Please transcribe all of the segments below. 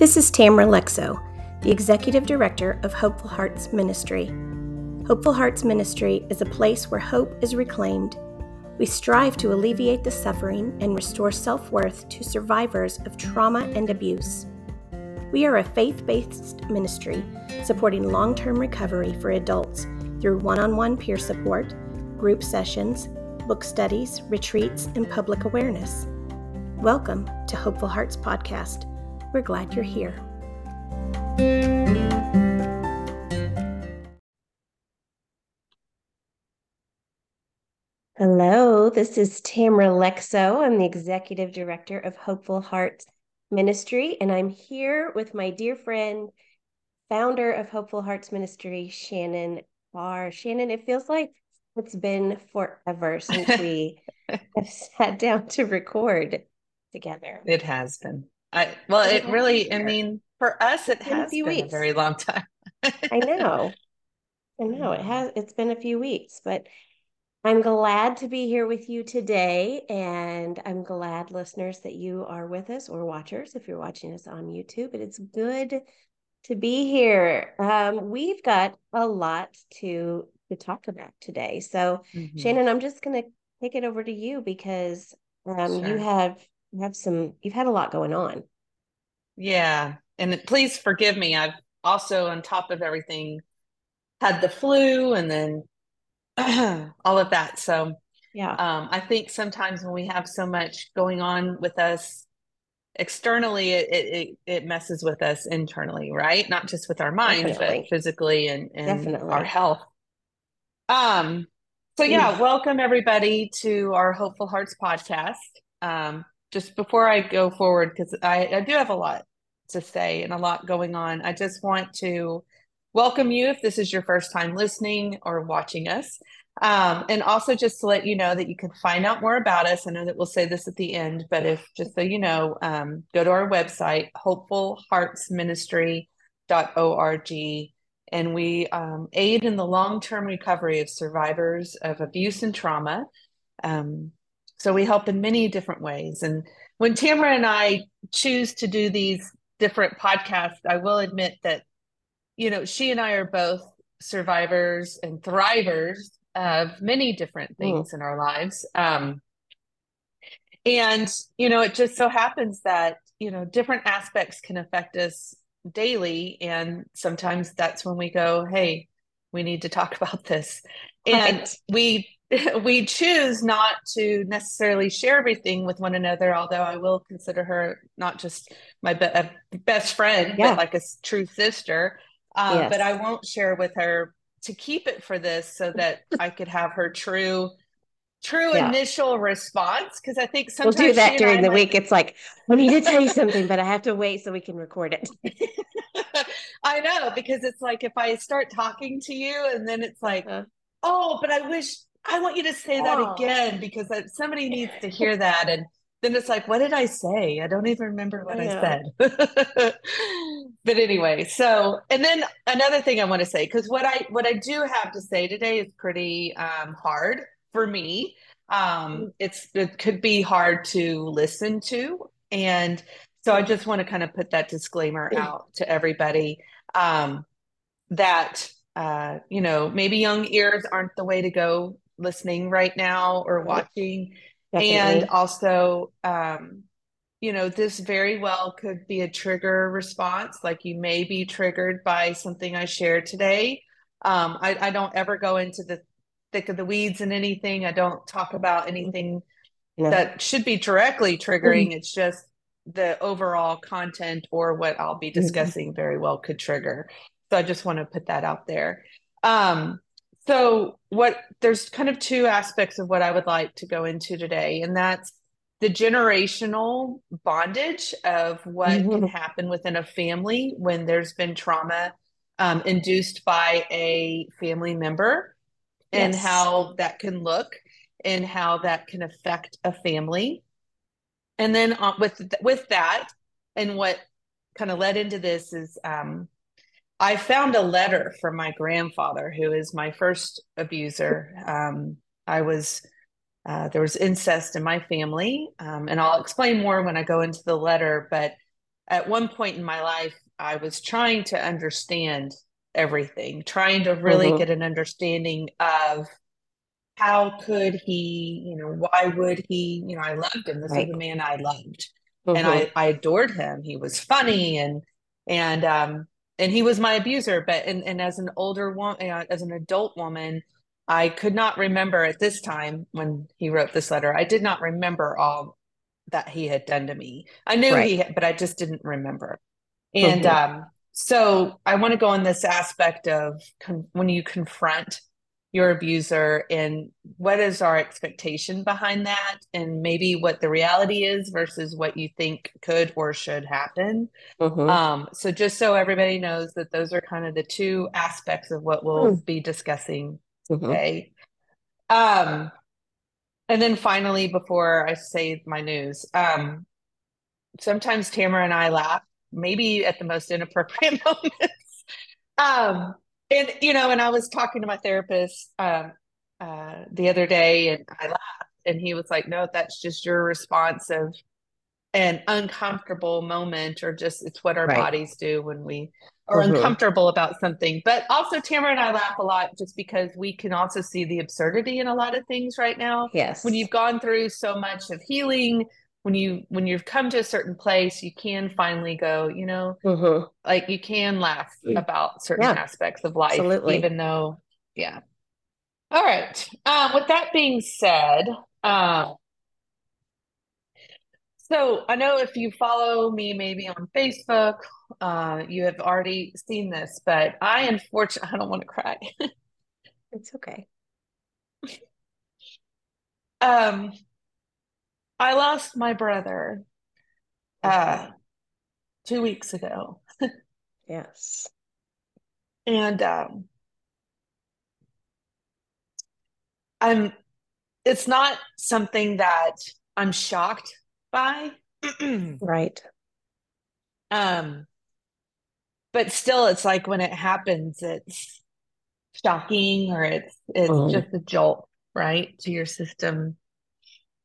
This is Tamara Lexo, the Executive Director of Hopeful Hearts Ministry. Hopeful Hearts Ministry is a place where hope is reclaimed. We strive to alleviate the suffering and restore self worth to survivors of trauma and abuse. We are a faith based ministry supporting long term recovery for adults through one on one peer support, group sessions, book studies, retreats, and public awareness. Welcome to Hopeful Hearts Podcast. We're glad you're here. Hello, this is Tamara Lexo. I'm the Executive Director of Hopeful Hearts Ministry, and I'm here with my dear friend, founder of Hopeful Hearts Ministry, Shannon Barr. Shannon, it feels like it's been forever since we have sat down to record together. It has been. I well, it really. I mean, for us, it has a been weeks. a very long time. I know. I know it has. It's been a few weeks, but I'm glad to be here with you today, and I'm glad, listeners, that you are with us or watchers if you're watching us on YouTube. But it's good to be here. Um, we've got a lot to to talk about today. So, mm-hmm. Shannon, I'm just going to take it over to you because um, sure. you have you have some you've had a lot going on. Yeah, and please forgive me. I've also, on top of everything, had the flu and then all of that. So, yeah, um, I think sometimes when we have so much going on with us externally, it it, it messes with us internally, right? Not just with our minds, Definitely. but physically and, and our health. Um, so yeah, welcome everybody to our Hopeful Hearts podcast. Um, just before I go forward, because I, I do have a lot to say and a lot going on, I just want to welcome you if this is your first time listening or watching us. Um, and also just to let you know that you can find out more about us. I know that we'll say this at the end, but if just so you know, um, go to our website, hopefulheartsministry.org and we um, aid in the long-term recovery of survivors of abuse and trauma. Um, so we help in many different ways. And when Tamara and I choose to do these different podcasts, I will admit that, you know, she and I are both survivors and thrivers of many different hmm. things mm. in our lives. Um, and, you know, it just so happens that, you know, different aspects can affect us daily and sometimes that's when we go hey we need to talk about this and right. we we choose not to necessarily share everything with one another although i will consider her not just my be- best friend yeah. but like a true sister um, yes. but i won't share with her to keep it for this so that i could have her true true yeah. initial response because I think sometimes we'll do that during the might... week. It's like I need to tell you something, but I have to wait so we can record it. I know because it's like if I start talking to you and then it's like, uh-huh. oh, but I wish I want you to say oh. that again because somebody needs to hear that and. Then it's like, what did I say? I don't even remember what I, I said. but anyway, so and then another thing I want to say because what I what I do have to say today is pretty um, hard for me. Um, mm. it's it could be hard to listen to, and so I just want to kind of put that disclaimer out to everybody um, that uh, you know maybe young ears aren't the way to go listening right now or watching, Definitely. and also um, you know this very well could be a trigger response. Like you may be triggered by something I shared today. Um, I, I don't ever go into the thick of the weeds and anything. I don't talk about anything yeah. that should be directly triggering. Mm-hmm. It's just the overall content or what I'll be mm-hmm. discussing mm-hmm. very well could trigger. So I just want to put that out there. Um, so what there's kind of two aspects of what I would like to go into today, and that's the generational bondage of what mm-hmm. can happen within a family when there's been trauma um, induced by a family member and how that can look and how that can affect a family. And then uh, with with that, and what kind of led into this is um, I found a letter from my grandfather, who is my first abuser. Um, I was uh, there was incest in my family, um, and I'll explain more when I go into the letter. But at one point in my life, I was trying to understand everything, trying to really mm-hmm. get an understanding of how could he, you know, why would he, you know, I loved him. This right. is a man I loved. Mm-hmm. And I, I adored him. He was funny and and um and he was my abuser. But and, and as an older woman, uh, as an adult woman, I could not remember at this time when he wrote this letter. I did not remember all that he had done to me. I knew right. he, had, but I just didn't remember. And mm-hmm. um, so I want to go on this aspect of con- when you confront your abuser and what is our expectation behind that and maybe what the reality is versus what you think could or should happen mm-hmm. um, so just so everybody knows that those are kind of the two aspects of what we'll mm. be discussing mm-hmm. today um, and then finally before i say my news um, sometimes tamara and i laugh maybe at the most inappropriate moments um, and you know, and I was talking to my therapist um, uh, the other day, and I laughed, and he was like, "No, that's just your response of an uncomfortable moment, or just it's what our right. bodies do when we are mm-hmm. uncomfortable about something." But also, Tamara and I laugh a lot just because we can also see the absurdity in a lot of things right now. Yes, when you've gone through so much of healing when you when you've come to a certain place you can finally go you know mm-hmm. like you can laugh mm. about certain yeah. aspects of life Absolutely. even though yeah all right um, with that being said um, so i know if you follow me maybe on facebook uh, you have already seen this but i unfortunately i don't want to cry it's okay um I lost my brother uh two weeks ago. yes. And um I'm it's not something that I'm shocked by. right. Um but still it's like when it happens it's shocking or it's it's mm. just a jolt, right, to your system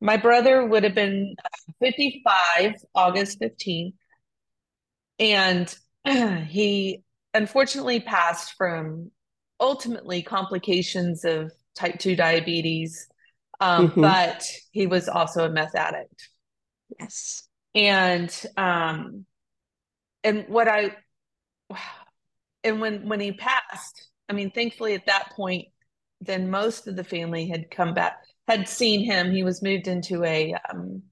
my brother would have been 55 August 15th. And he unfortunately passed from ultimately complications of type 2 diabetes. Um, mm-hmm. But he was also a meth addict. Yes. And um, and what I and when when he passed, I mean, thankfully at that point, then most of the family had come back had seen him. He was moved into a um,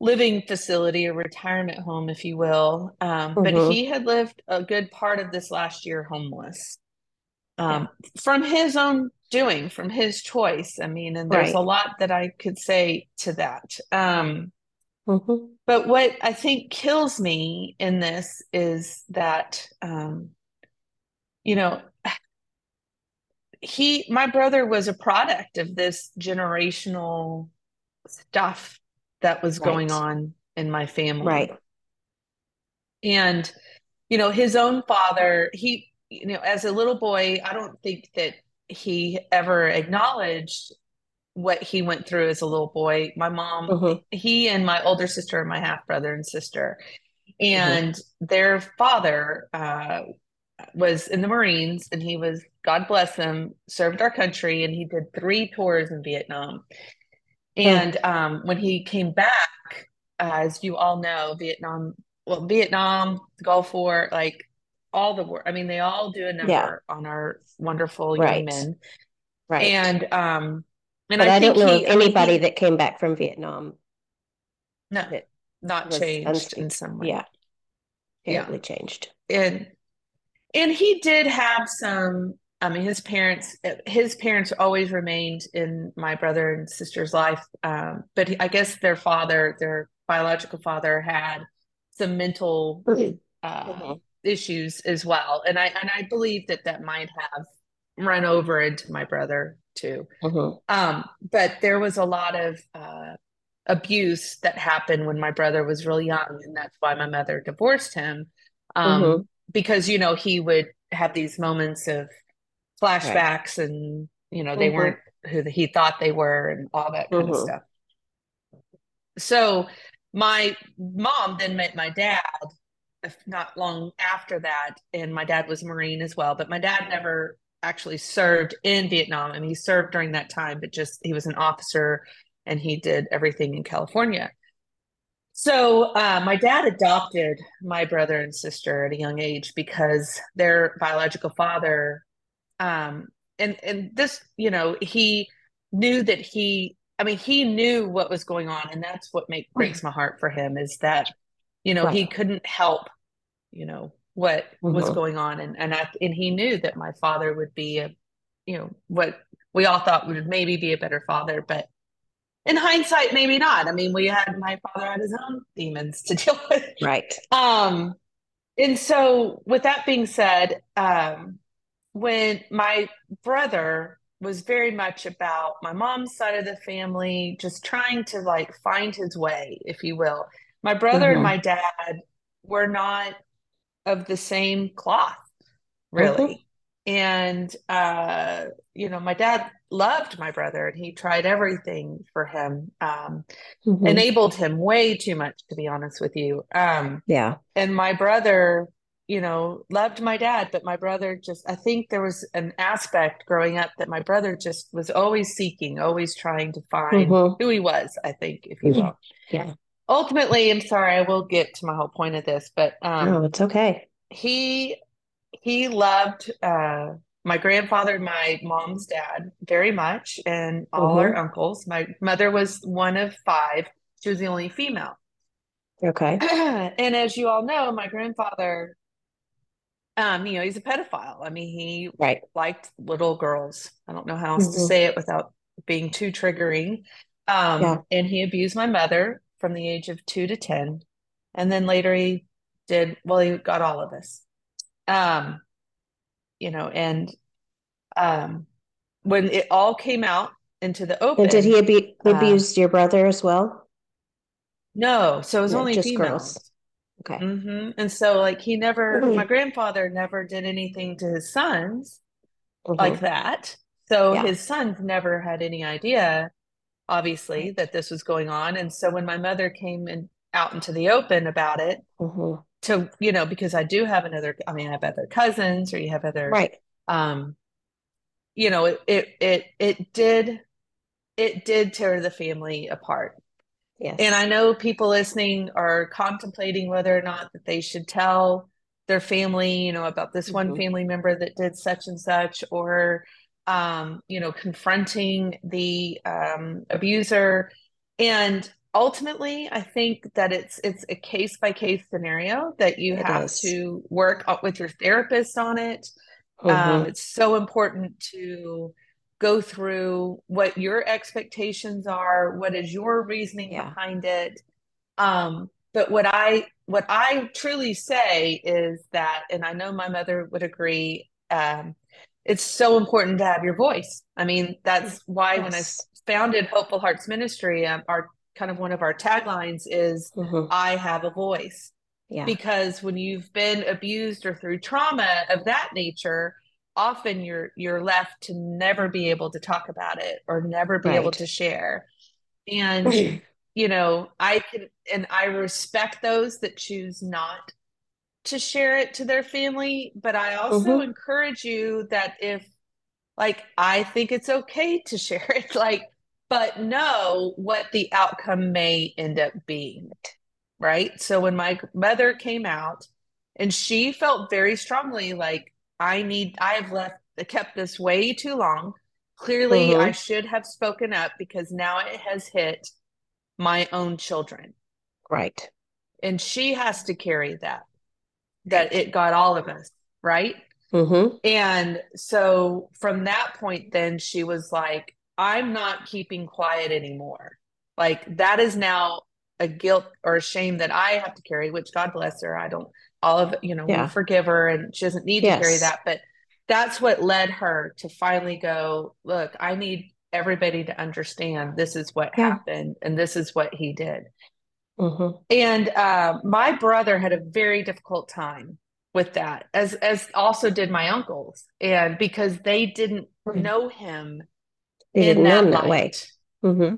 living facility, a retirement home, if you will. Um, mm-hmm. But he had lived a good part of this last year homeless um, yeah. from his own doing, from his choice. I mean, and there's right. a lot that I could say to that. Um, mm-hmm. But what I think kills me in this is that, um, you know, he my brother was a product of this generational stuff that was right. going on in my family right and you know his own father he you know as a little boy i don't think that he ever acknowledged what he went through as a little boy my mom mm-hmm. he and my older sister and my half brother and sister and mm-hmm. their father uh, was in the marines and he was God bless him, served our country, and he did three tours in Vietnam. And um, when he came back, as you all know, Vietnam, well, Vietnam, the Gulf War, like all the war. I mean, they all do a number yeah. on our wonderful young right. men. Right. And um, and but I, I don't know he, of anybody he, that came back from Vietnam. No, not changed in some way. Yeah. Terribly yeah. changed. And and he did have some I mean, his parents, his parents always remained in my brother and sister's life. Um, but I guess their father, their biological father, had some mental uh, mm-hmm. issues as well, and I and I believe that that might have run over into my brother too. Mm-hmm. Um, but there was a lot of uh, abuse that happened when my brother was really young, and that's why my mother divorced him. Um, mm-hmm. Because you know he would have these moments of flashbacks right. and you know they mm-hmm. weren't who he thought they were and all that kind mm-hmm. of stuff so my mom then met my dad not long after that and my dad was marine as well but my dad never actually served in vietnam I and he served during that time but just he was an officer and he did everything in california so uh, my dad adopted my brother and sister at a young age because their biological father um, and and this you know he knew that he I mean, he knew what was going on, and that's what make, breaks my heart for him is that, you know, he couldn't help, you know, what mm-hmm. was going on, and and I and he knew that my father would be a, you know, what we all thought would maybe be a better father, but in hindsight, maybe not. I mean, we had my father had his own demons to deal with, right? Um, and so with that being said, um, when my brother was very much about my mom's side of the family, just trying to like find his way, if you will. My brother mm-hmm. and my dad were not of the same cloth, really. Mm-hmm. And, uh, you know, my dad loved my brother and he tried everything for him, um, mm-hmm. enabled him way too much, to be honest with you. Um, yeah. And my brother you know, loved my dad, but my brother just, I think there was an aspect growing up that my brother just was always seeking, always trying to find mm-hmm. who he was, I think, if you will. Yeah. Ultimately, I'm sorry, I will get to my whole point of this, but um, no, it's okay. He, he loved, uh, my grandfather and my mom's dad very much, and all mm-hmm. our uncles. My mother was one of five. She was the only female. Okay. and as you all know, my grandfather um, you know, he's a pedophile. I mean, he right. liked little girls. I don't know how else mm-hmm. to say it without being too triggering. Um, yeah. and he abused my mother from the age of two to 10. And then later he did, well, he got all of us. Um, you know, and um, when it all came out into the open. And did he abu- uh, abuse your brother as well? No. So it was only just females. girls. Okay. Mm-hmm. And so, like, he never, mm-hmm. my grandfather never did anything to his sons mm-hmm. like that. So yeah. his sons never had any idea, obviously, that this was going on. And so when my mother came in, out into the open about it, mm-hmm. To, you know, because I do have another, I mean, I have other cousins or you have other, right. Um, you know, it, it, it, it did, it did tear the family apart Yes. And I know people listening are contemplating whether or not that they should tell their family, you know, about this mm-hmm. one family member that did such and such, or, um, you know, confronting the um, abuser. And ultimately, I think that it's it's a case by case scenario that you it have is. to work with your therapist on it. Um, mm-hmm. Um, it's so important to go through what your expectations are what is your reasoning yeah. behind it um but what i what i truly say is that and i know my mother would agree um it's so important to have your voice i mean that's why yes. when i founded hopeful hearts ministry um, our kind of one of our taglines is mm-hmm. i have a voice yeah. because when you've been abused or through trauma of that nature often you're you're left to never be able to talk about it or never be right. able to share and you know i can and i respect those that choose not to share it to their family but i also mm-hmm. encourage you that if like i think it's okay to share it like but know what the outcome may end up being right so when my mother came out and she felt very strongly like I need, I have left, kept this way too long. Clearly, mm-hmm. I should have spoken up because now it has hit my own children. Right. And she has to carry that, that it got all of us. Right. Mm-hmm. And so from that point, then she was like, I'm not keeping quiet anymore. Like that is now a guilt or a shame that I have to carry, which God bless her. I don't all of you know yeah. we forgive her and she doesn't need yes. to carry that but that's what led her to finally go look i need everybody to understand this is what yeah. happened and this is what he did mm-hmm. and uh, my brother had a very difficult time with that as as also did my uncles and because they didn't mm-hmm. know him they in that, that way mm-hmm.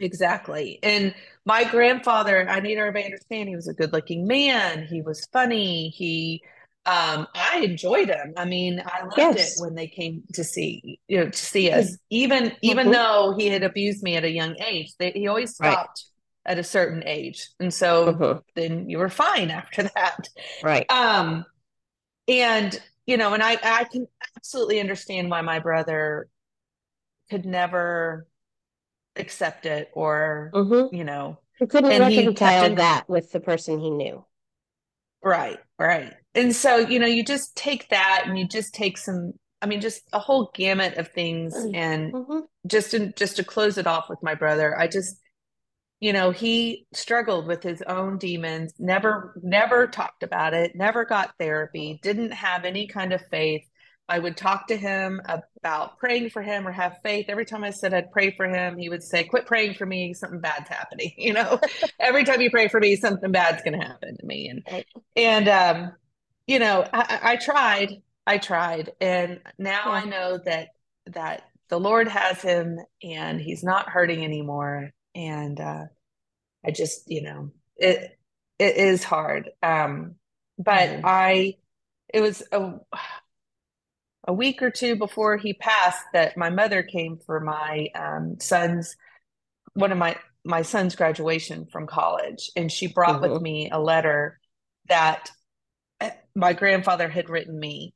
Exactly. And my grandfather, I need everybody to understand he was a good looking man. He was funny. He um I enjoyed him. I mean, I loved yes. it when they came to see you know to see us. Even even mm-hmm. though he had abused me at a young age, they, he always stopped right. at a certain age. And so mm-hmm. then you were fine after that. Right. Um and you know, and I I can absolutely understand why my brother could never accept it or mm-hmm. you know he couldn't and reconcile that with the person he knew right right and so you know you just take that and you just take some i mean just a whole gamut of things mm-hmm. and mm-hmm. just to just to close it off with my brother i just you know he struggled with his own demons never never talked about it never got therapy didn't have any kind of faith I would talk to him about praying for him or have faith. Every time I said I'd pray for him, he would say, Quit praying for me, something bad's happening. You know, every time you pray for me, something bad's gonna happen to me. And and um, you know, I, I tried, I tried, and now yeah. I know that that the Lord has him and he's not hurting anymore. And uh I just, you know, it it is hard. Um, but mm-hmm. I it was a a week or two before he passed that my mother came for my um, son's one of my my son's graduation from college. And she brought mm-hmm. with me a letter that eh, my grandfather had written me.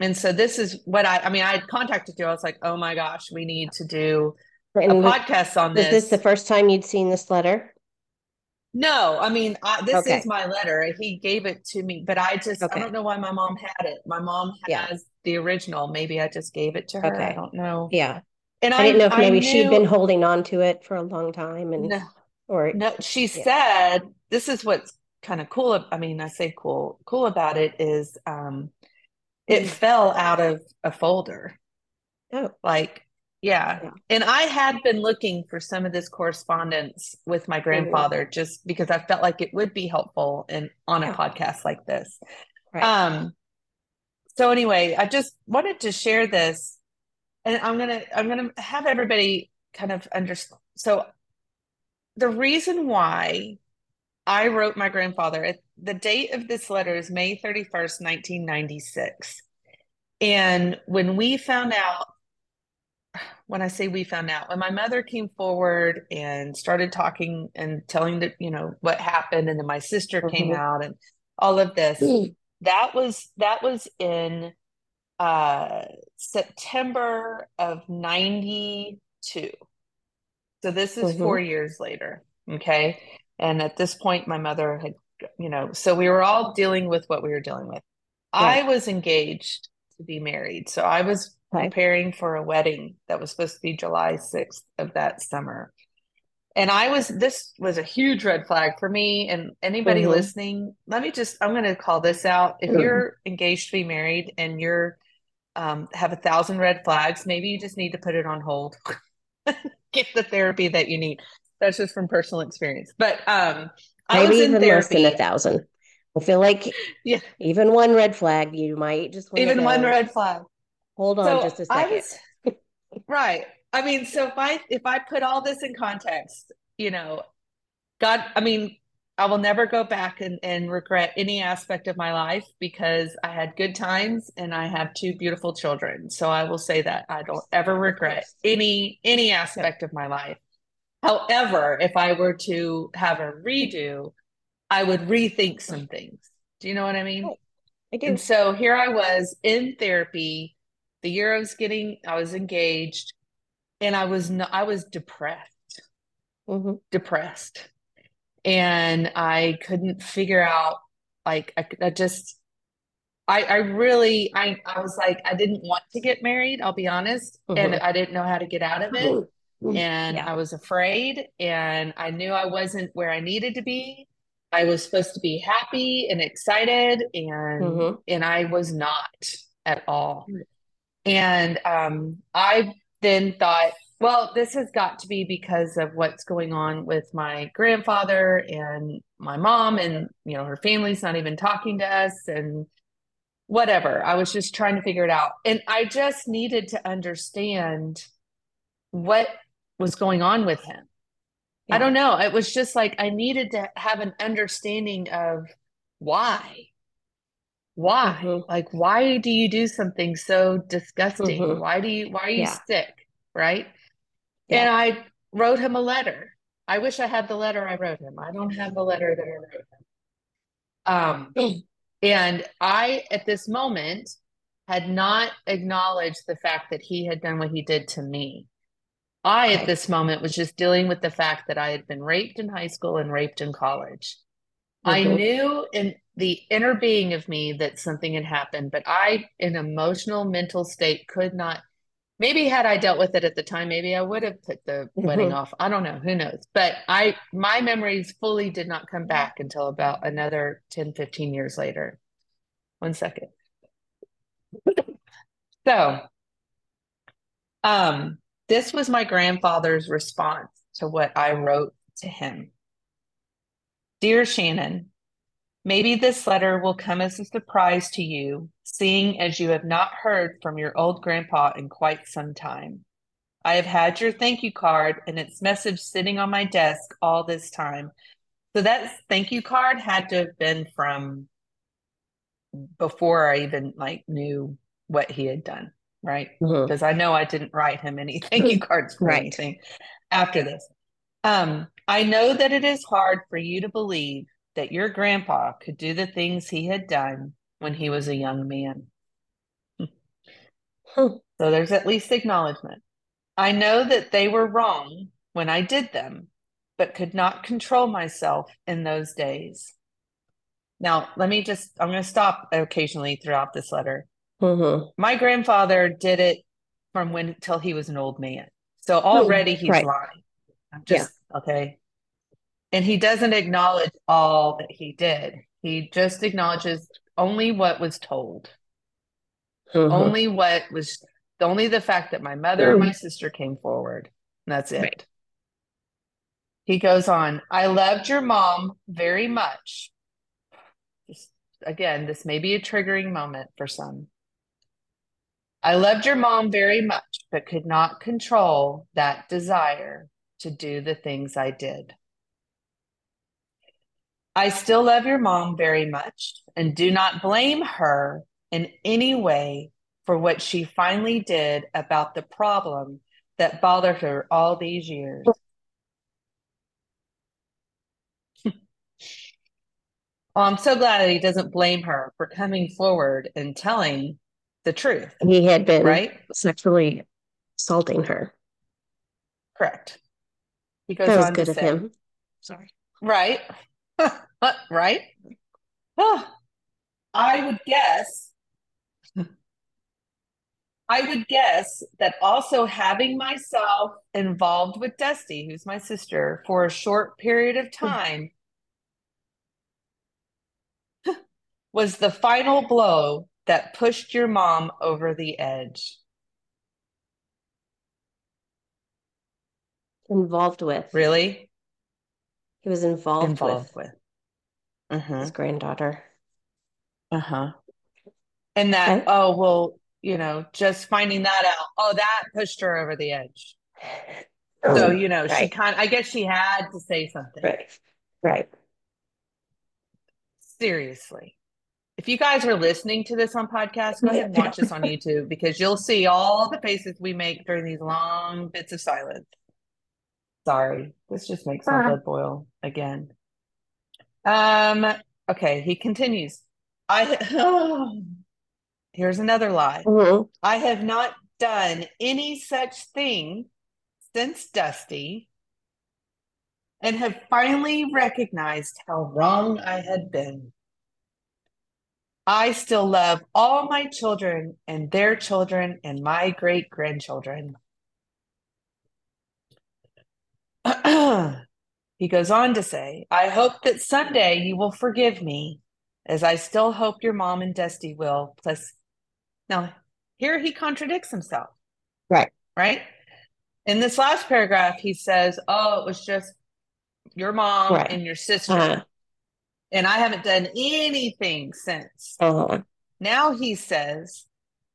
And so this is what i i mean i contacted you. I was like oh my gosh we need to do and a podcast on this is this. the first time you'd seen this letter no, I mean, I, this okay. is my letter. He gave it to me, but I just, okay. I don't know why my mom had it. My mom has yeah. the original. Maybe I just gave it to her. Okay. I don't know. Yeah. And I, I didn't know if maybe knew, she'd been holding on to it for a long time and, no, or, no, she yeah. said, this is what's kind of cool. I mean, I say cool, cool about it is, um, it mm. fell out of a folder. Oh, like yeah. yeah. And I had been looking for some of this correspondence with my grandfather mm-hmm. just because I felt like it would be helpful in on yeah. a podcast like this. Right. Um so anyway, I just wanted to share this and I'm going to I'm going to have everybody kind of understand. So the reason why I wrote my grandfather the date of this letter is May 31st, 1996. And when we found out when I say we found out, when my mother came forward and started talking and telling that, you know, what happened, and then my sister mm-hmm. came out and all of this, mm. that was that was in uh September of 92. So this is mm-hmm. four years later. Okay. And at this point, my mother had, you know, so we were all dealing with what we were dealing with. Yeah. I was engaged to be married. So I was preparing for a wedding that was supposed to be July 6th of that summer. And I was, this was a huge red flag for me. And anybody mm-hmm. listening, let me just, I'm going to call this out. If mm-hmm. you're engaged to be married and you're, um, have a thousand red flags, maybe you just need to put it on hold. Get the therapy that you need. That's just from personal experience. But um, maybe even less than a thousand. I feel like yeah. even one red flag, you might just even one red flag. Hold on so just a second. Was, right. I mean, so if I if I put all this in context, you know, God, I mean, I will never go back and, and regret any aspect of my life because I had good times and I have two beautiful children. So I will say that I don't ever regret any any aspect of my life. However, if I were to have a redo, I would rethink some things. Do you know what I mean? I do. And so here I was in therapy the year I was getting, I was engaged, and I was I was depressed, mm-hmm. depressed, and I couldn't figure out, like, I, I just, I, I really, I, I was like, I didn't want to get married. I'll be honest, mm-hmm. and I didn't know how to get out of it, mm-hmm. and yeah. I was afraid, and I knew I wasn't where I needed to be. I was supposed to be happy and excited, and mm-hmm. and I was not at all. And um, I then thought, well, this has got to be because of what's going on with my grandfather and my mom, and you know, her family's not even talking to us, and whatever. I was just trying to figure it out. And I just needed to understand what was going on with him. yeah. I don't know. It was just like I needed to have an understanding of why. Why? Mm-hmm. Like, why do you do something so disgusting? Mm-hmm. Why do you, why are you yeah. sick? Right. Yeah. And I wrote him a letter. I wish I had the letter I wrote him. I don't have the letter that I wrote him. Um, and I, at this moment, had not acknowledged the fact that he had done what he did to me. I, okay. at this moment, was just dealing with the fact that I had been raped in high school and raped in college. Mm-hmm. I knew in the inner being of me that something had happened, but I, in emotional, mental state, could not. Maybe had I dealt with it at the time, maybe I would have put the mm-hmm. wedding off. I don't know. Who knows? But I, my memories fully did not come back until about another 10, 15 years later. One second. So, um, this was my grandfather's response to what I wrote to him. Dear Shannon, maybe this letter will come as a surprise to you, seeing as you have not heard from your old grandpa in quite some time. I have had your thank you card and its message sitting on my desk all this time. So that thank you card had to have been from before I even like knew what he had done, right? Because mm-hmm. I know I didn't write him any thank you cards for right. anything after this. Um, I know that it is hard for you to believe that your grandpa could do the things he had done when he was a young man. so there's at least acknowledgement. I know that they were wrong when I did them, but could not control myself in those days. Now, let me just, I'm going to stop occasionally throughout this letter. Mm-hmm. My grandfather did it from when till he was an old man. So already he's right. lying. I'm just, yeah. okay and he doesn't acknowledge all that he did. He just acknowledges only what was told, mm-hmm. only what was, only the fact that my mother mm-hmm. and my sister came forward. And that's it. Right. He goes on, I loved your mom very much. Just, again, this may be a triggering moment for some. I loved your mom very much, but could not control that desire to do the things I did. I still love your mom very much and do not blame her in any way for what she finally did about the problem that bothered her all these years. well, I'm so glad that he doesn't blame her for coming forward and telling the truth. He had been right sexually assaulting her. Correct. He goes that was good of say, him. Sorry. Right. right? Oh, I would guess. I would guess that also having myself involved with Dusty, who's my sister, for a short period of hmm. time was the final blow that pushed your mom over the edge. Involved with. Really? He was involved, involved with, with. Uh-huh. his granddaughter. Uh huh. And that, oh, well, you know, just finding that out, oh, that pushed her over the edge. So, you know, right. she kind of, I guess she had to say something. Right. Right. Seriously. If you guys are listening to this on podcast, go ahead and watch this on YouTube because you'll see all the faces we make during these long bits of silence. Sorry, this just makes my blood boil again. Um, okay, he continues. I oh, here's another lie. Mm-hmm. I have not done any such thing since Dusty and have finally recognized how wrong I had been. I still love all my children and their children and my great grandchildren. he goes on to say, I hope that someday you will forgive me, as I still hope your mom and Dusty will. Plus, now here he contradicts himself. Right. Right. In this last paragraph, he says, Oh, it was just your mom right. and your sister. Uh-huh. And I haven't done anything since. Uh-huh. Now he says,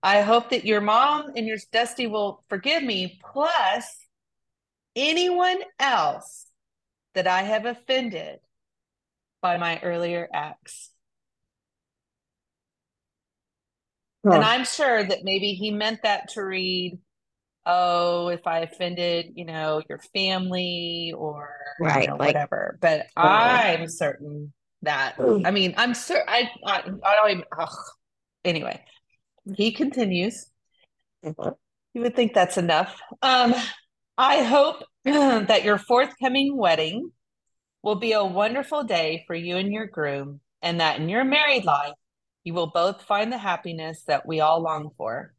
I hope that your mom and your Dusty will forgive me. Plus, anyone else that I have offended by my earlier acts. Oh. And I'm sure that maybe he meant that to read, oh, if I offended, you know, your family or right, you know, like, whatever. But I'm certain that, I mean, I'm certain, I, I, I don't even, ugh. anyway, he continues. Mm-hmm. You would think that's enough. Um, I hope that your forthcoming wedding will be a wonderful day for you and your groom, and that in your married life, you will both find the happiness that we all long for.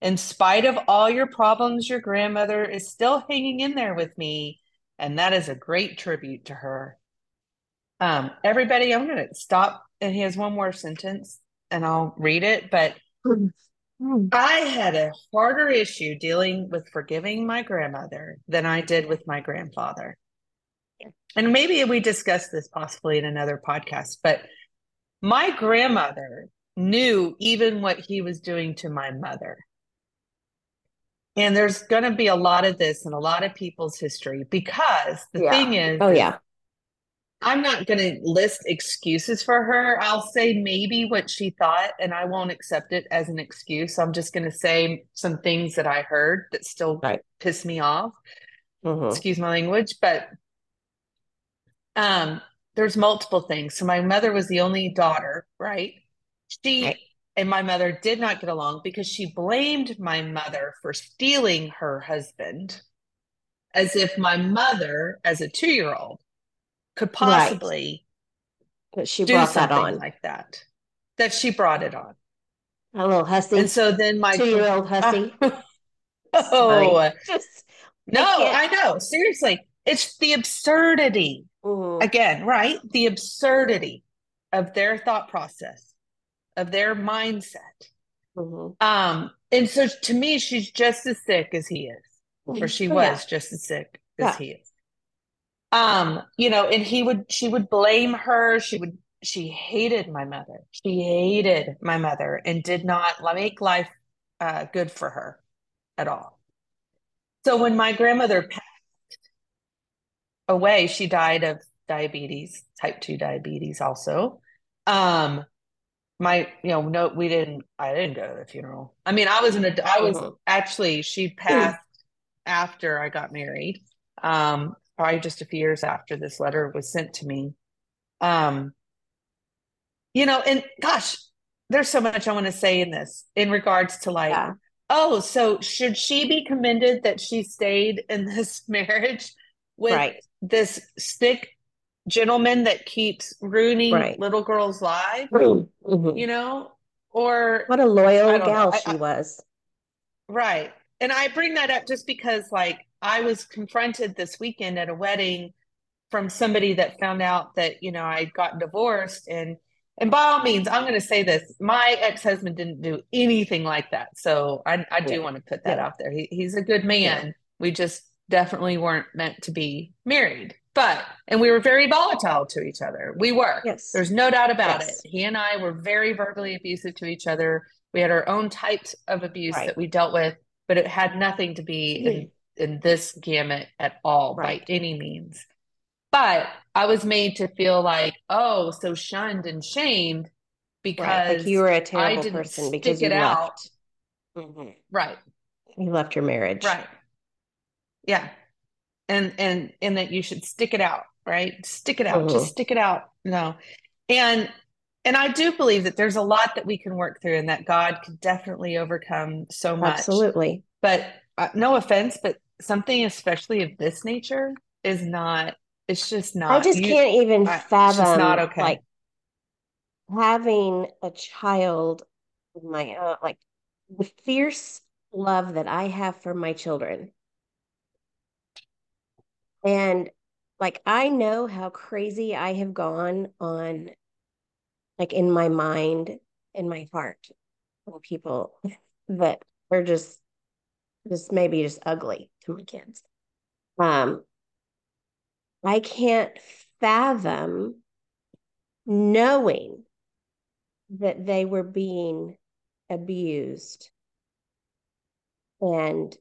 In spite of all your problems, your grandmother is still hanging in there with me, and that is a great tribute to her. Um, everybody, I'm going to stop. And he has one more sentence, and I'll read it. But. Hmm. I had a harder issue dealing with forgiving my grandmother than I did with my grandfather. And maybe we discussed this possibly in another podcast, but my grandmother knew even what he was doing to my mother. And there's going to be a lot of this in a lot of people's history because the yeah. thing is, oh, yeah. I'm not going to list excuses for her. I'll say maybe what she thought, and I won't accept it as an excuse. I'm just going to say some things that I heard that still right. piss me off. Mm-hmm. Excuse my language, but um, there's multiple things. So my mother was the only daughter, right? She right. and my mother did not get along because she blamed my mother for stealing her husband, as if my mother, as a two year old, could possibly right. she brought that on. like that that she brought it on. A little hussy. And so then my two-year-old hussy. Oh. Just, no I, I, know. Seriously. It's the absurdity. Mm-hmm. again right? The absurdity of their thought process of their mindset. Mm-hmm. um and so to me she's just as sick as he is. Or she oh, was yeah. just as sick as yeah. he is um you know and he would she would blame her. She would she hated my mother. She hated my mother and did not make life uh, good for her at all. So when my grandmother passed away she died of diabetes type 2 diabetes also. Um my you know no we didn't i didn't go to the funeral. I mean i was in a i was mm-hmm. actually she passed after i got married. Um probably just a few years after this letter was sent to me. Um, you know, and gosh, there's so much I want to say in this in regards to like, yeah. oh, so should she be commended that she stayed in this marriage with right. this stick gentleman that keeps ruining right. little girls' lives? Mm-hmm. You know, or what a loyal gal she I, was. Right. And I bring that up just because, like, I was confronted this weekend at a wedding from somebody that found out that you know I'd gotten divorced. And and by all means I'm going to say this my ex-husband didn't do anything like that. So I, I do yeah. want to put that yeah. out there. He, he's a good man. Yeah. we just definitely weren't meant to be married. But and we were very volatile to each other. We were. Yes. There's no doubt about yes. it. He and I were very verbally abusive to each other. We had our own types of abuse right. that we dealt with but it had nothing to be in in this gamut at all right. by any means. But I was made to feel like, oh, so shunned and shamed because right. like you were a terrible person because you left. Mm-hmm. Right. You left your marriage. Right. Yeah. And and and that you should stick it out, right? Stick it out. Mm-hmm. Just stick it out. No. And and I do believe that there's a lot that we can work through and that God can definitely overcome so much. Absolutely. But uh, no offense, but something especially of this nature is not it's just not i just you, can't even I, fathom not okay. like having a child my uh, like the fierce love that i have for my children. And like i know how crazy i have gone on like in my mind in my heart people that are just just maybe just ugly to my kids. Um, I can't fathom knowing that they were being abused and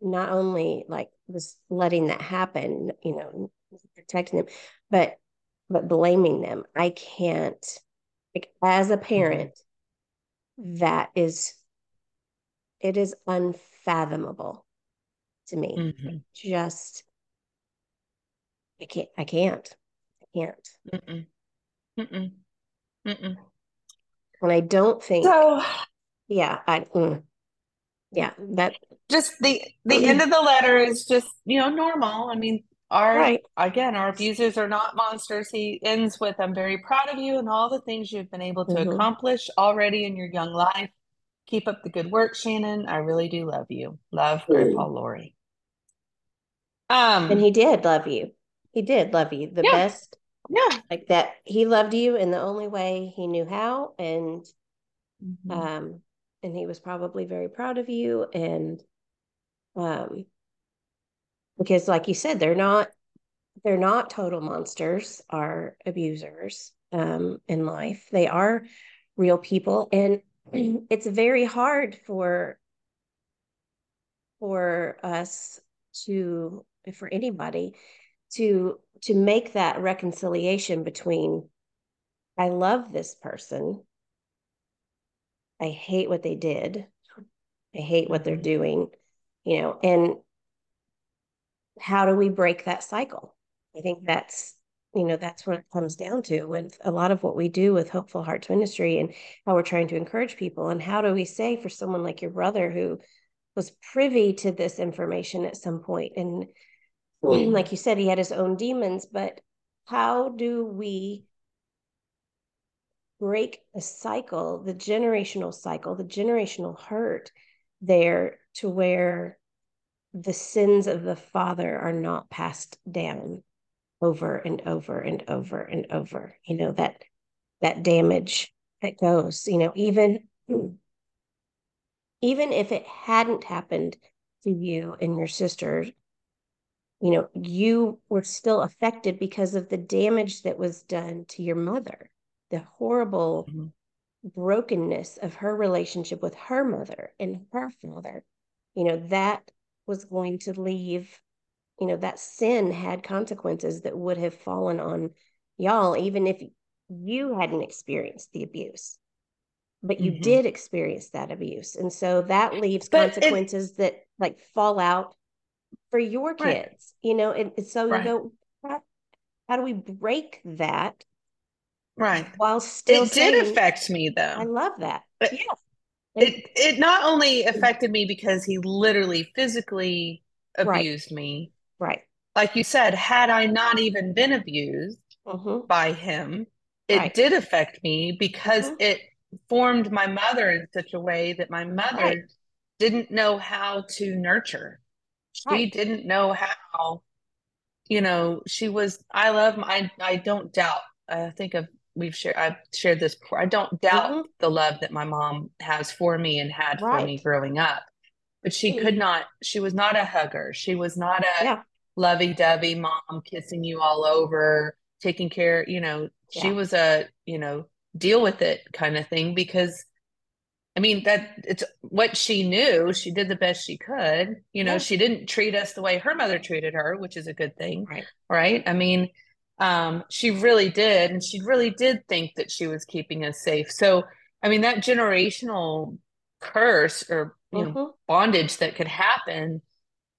not only like was letting that happen, you know, protecting them, but but blaming them. I can't like as a parent, that is it is unfathomable to me. Mm-hmm. Just I can't I can't. I can't. Mm-mm. Mm-mm. Mm-mm. And I don't think so. Yeah, I. Mm, yeah, that just the the mm. end of the letter is just you know normal. I mean, our right. again, our abusers are not monsters. He ends with, "I'm very proud of you and all the things you've been able to mm-hmm. accomplish already in your young life. Keep up the good work, Shannon. I really do love you. Love. Grandpa Laurie." Um, and he did love you. He did love you the yeah. best yeah like that he loved you in the only way he knew how and mm-hmm. um and he was probably very proud of you and um because like you said they're not they're not total monsters are abusers um in life they are real people and it's very hard for for us to for anybody to to make that reconciliation between I love this person. I hate what they did. I hate what they're mm-hmm. doing, you know, and how do we break that cycle? I think that's, you know, that's what it comes down to with a lot of what we do with Hopeful Hearts Ministry and how we're trying to encourage people. And how do we say for someone like your brother who was privy to this information at some point and Hmm. like you said, he had his own demons, but how do we break the cycle, the generational cycle, the generational hurt there to where the sins of the father are not passed down over and over and over and over you know that that damage that goes you know even even if it hadn't happened to you and your sister you know, you were still affected because of the damage that was done to your mother, the horrible mm-hmm. brokenness of her relationship with her mother and her father. You know, that was going to leave, you know, that sin had consequences that would have fallen on y'all, even if you hadn't experienced the abuse. But you mm-hmm. did experience that abuse. And so that leaves but consequences it, that like fall out for your kids, right. you know, and, and so right. you go, how, how, do we break that? Right. While still, it saying, did affect me though. I love that. But yeah. It, it not only affected me because he literally physically abused right. me. Right. Like you said, had I not even been abused mm-hmm. by him, it right. did affect me because mm-hmm. it formed my mother in such a way that my mother right. didn't know how to nurture she right. didn't know how you know she was i love i i don't doubt i think of we've shared i've shared this before i don't doubt mm-hmm. the love that my mom has for me and had right. for me growing up but she mm-hmm. could not she was not a hugger she was not a yeah. lovey-dovey mom kissing you all over taking care you know yeah. she was a you know deal with it kind of thing because I mean that it's what she knew. She did the best she could. You know, yeah. she didn't treat us the way her mother treated her, which is a good thing. Right. Right. I mean, um, she really did, and she really did think that she was keeping us safe. So, I mean, that generational curse or you mm-hmm. know bondage that could happen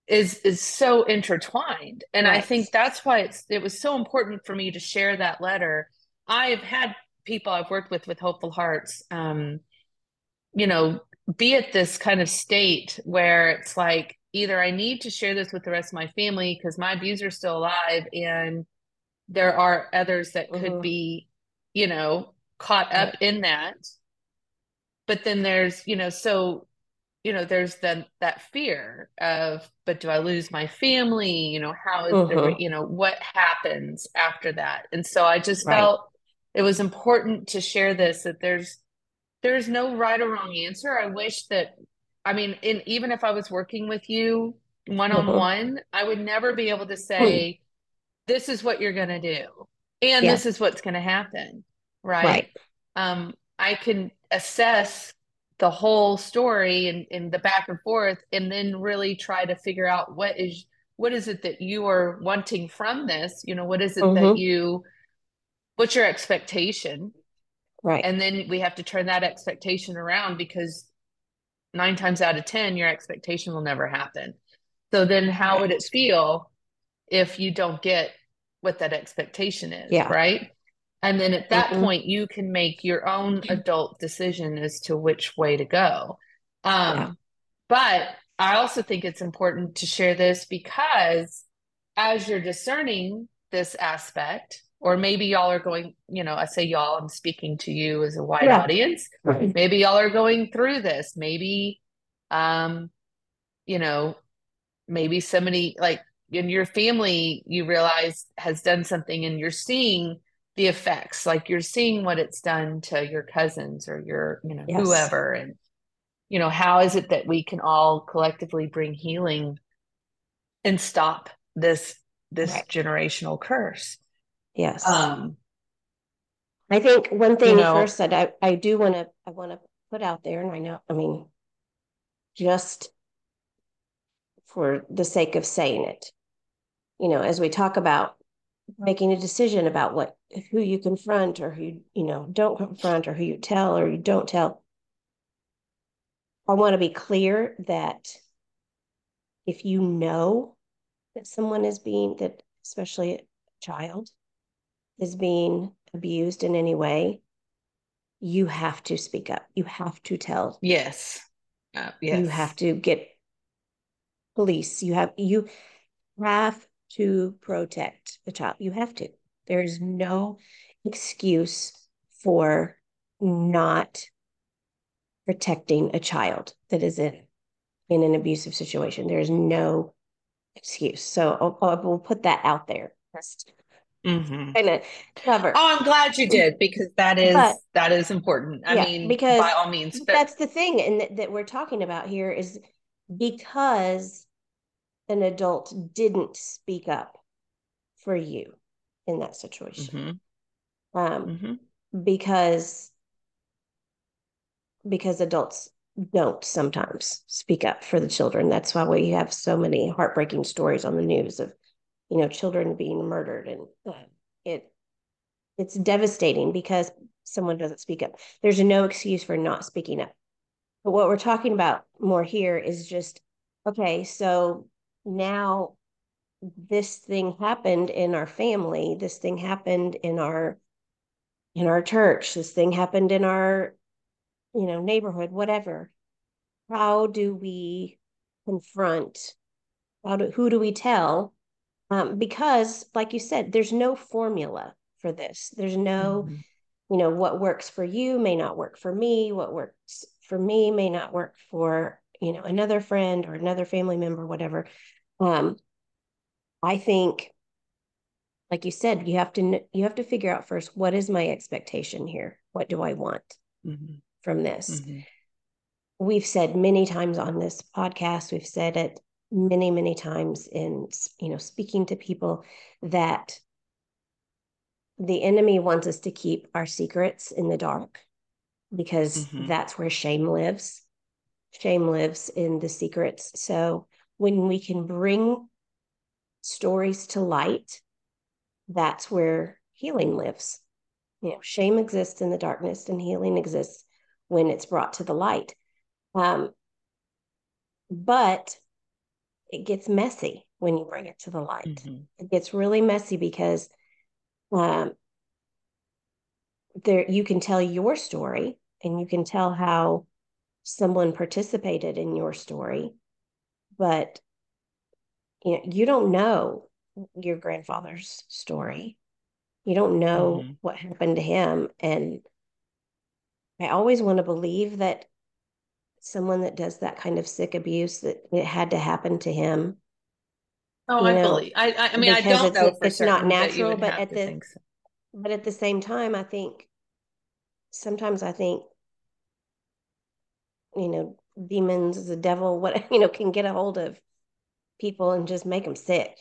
is is so intertwined, and right. I think that's why it's it was so important for me to share that letter. I've had people I've worked with with Hopeful Hearts. Um, you know, be at this kind of state where it's like either I need to share this with the rest of my family because my abuser's still alive and there are others that could mm-hmm. be, you know, caught up right. in that. But then there's, you know, so you know, there's then that fear of, but do I lose my family? You know, how is mm-hmm. the, you know, what happens after that? And so I just right. felt it was important to share this that there's there's no right or wrong answer. I wish that, I mean, in, even if I was working with you one on one, I would never be able to say, this is what you're going to do and yeah. this is what's going to happen. Right? right. Um, I can assess the whole story and, and the back and forth and then really try to figure out what is what is it that you are wanting from this you know what is it mm-hmm. that you what's your expectation right and then we have to turn that expectation around because nine times out of ten your expectation will never happen so then how right. would it feel if you don't get what that expectation is yeah. right and then at that mm-hmm. point you can make your own adult decision as to which way to go um, yeah. but i also think it's important to share this because as you're discerning this aspect or maybe y'all are going you know i say y'all i'm speaking to you as a wide yeah. audience right. maybe y'all are going through this maybe um you know maybe somebody like in your family you realize has done something and you're seeing the effects like you're seeing what it's done to your cousins or your you know yes. whoever and you know how is it that we can all collectively bring healing and stop this this right. generational curse Yes. Um, I think one thing you know, first that I, I do want to I want to put out there, and I know I mean, just for the sake of saying it, you know, as we talk about making a decision about what who you confront or who you know don't confront or who you tell or you don't tell. I want to be clear that if you know that someone is being that especially a child is being abused in any way, you have to speak up. You have to tell. Yes. Uh, yes. You have to get police. You have you have to protect the child. You have to. There is no excuse for not protecting a child that is in in an abusive situation. There is no excuse. So I'll, I will put that out there. Just mm-hmm. kind of cover. Oh, I'm glad you did because that is but, that is important. I yeah, mean, because by all means, but... that's the thing, and th- that we're talking about here is because an adult didn't speak up for you in that situation, mm-hmm. Um, mm-hmm. because because adults don't sometimes speak up for the children. That's why we have so many heartbreaking stories on the news of you know children being murdered and uh, it it's devastating because someone doesn't speak up. There's no excuse for not speaking up. But what we're talking about more here is just okay so now this thing happened in our family. This thing happened in our in our church. This thing happened in our you know neighborhood whatever. How do we confront how do who do we tell um, because like you said there's no formula for this there's no mm-hmm. you know what works for you may not work for me what works for me may not work for you know another friend or another family member whatever um, i think like you said you have to you have to figure out first what is my expectation here what do i want mm-hmm. from this mm-hmm. we've said many times on this podcast we've said it many many times in you know speaking to people that the enemy wants us to keep our secrets in the dark because mm-hmm. that's where shame lives. Shame lives in the secrets. So when we can bring stories to light that's where healing lives. You know shame exists in the darkness and healing exists when it's brought to the light. Um, but it gets messy when you bring it to the light. Mm-hmm. It gets really messy because um, there you can tell your story and you can tell how someone participated in your story, but you know you don't know your grandfather's story. You don't know mm-hmm. what happened to him, and I always want to believe that someone that does that kind of sick abuse that it had to happen to him. Oh, I know, believe. I, I mean, I don't know. it's certain, not natural, but, but at the so. but at the same time, I think sometimes I think you know demons, the devil, what you know, can get a hold of people and just make them sick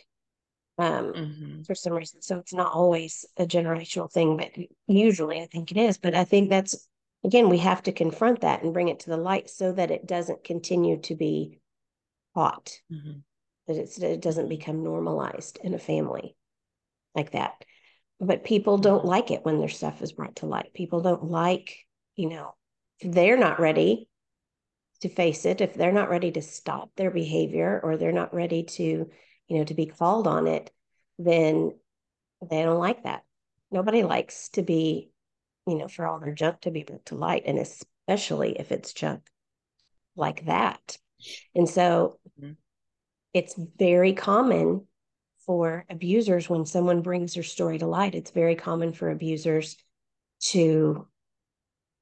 um, mm-hmm. for some reason. So it's not always a generational thing, but usually I think it is. But I think that's again, we have to confront that and bring it to the light so that it doesn't continue to be taught mm-hmm. that it doesn't become normalized in a family like that. But people don't like it when their stuff is brought to light. People don't like, you know, they're not ready to face it, if they're not ready to stop their behavior or they're not ready to, you know, to be called on it, then they don't like that. Nobody likes to be, you know, for all their junk to be brought to light, and especially if it's junk like that. And so mm-hmm. it's very common for abusers when someone brings their story to light, it's very common for abusers to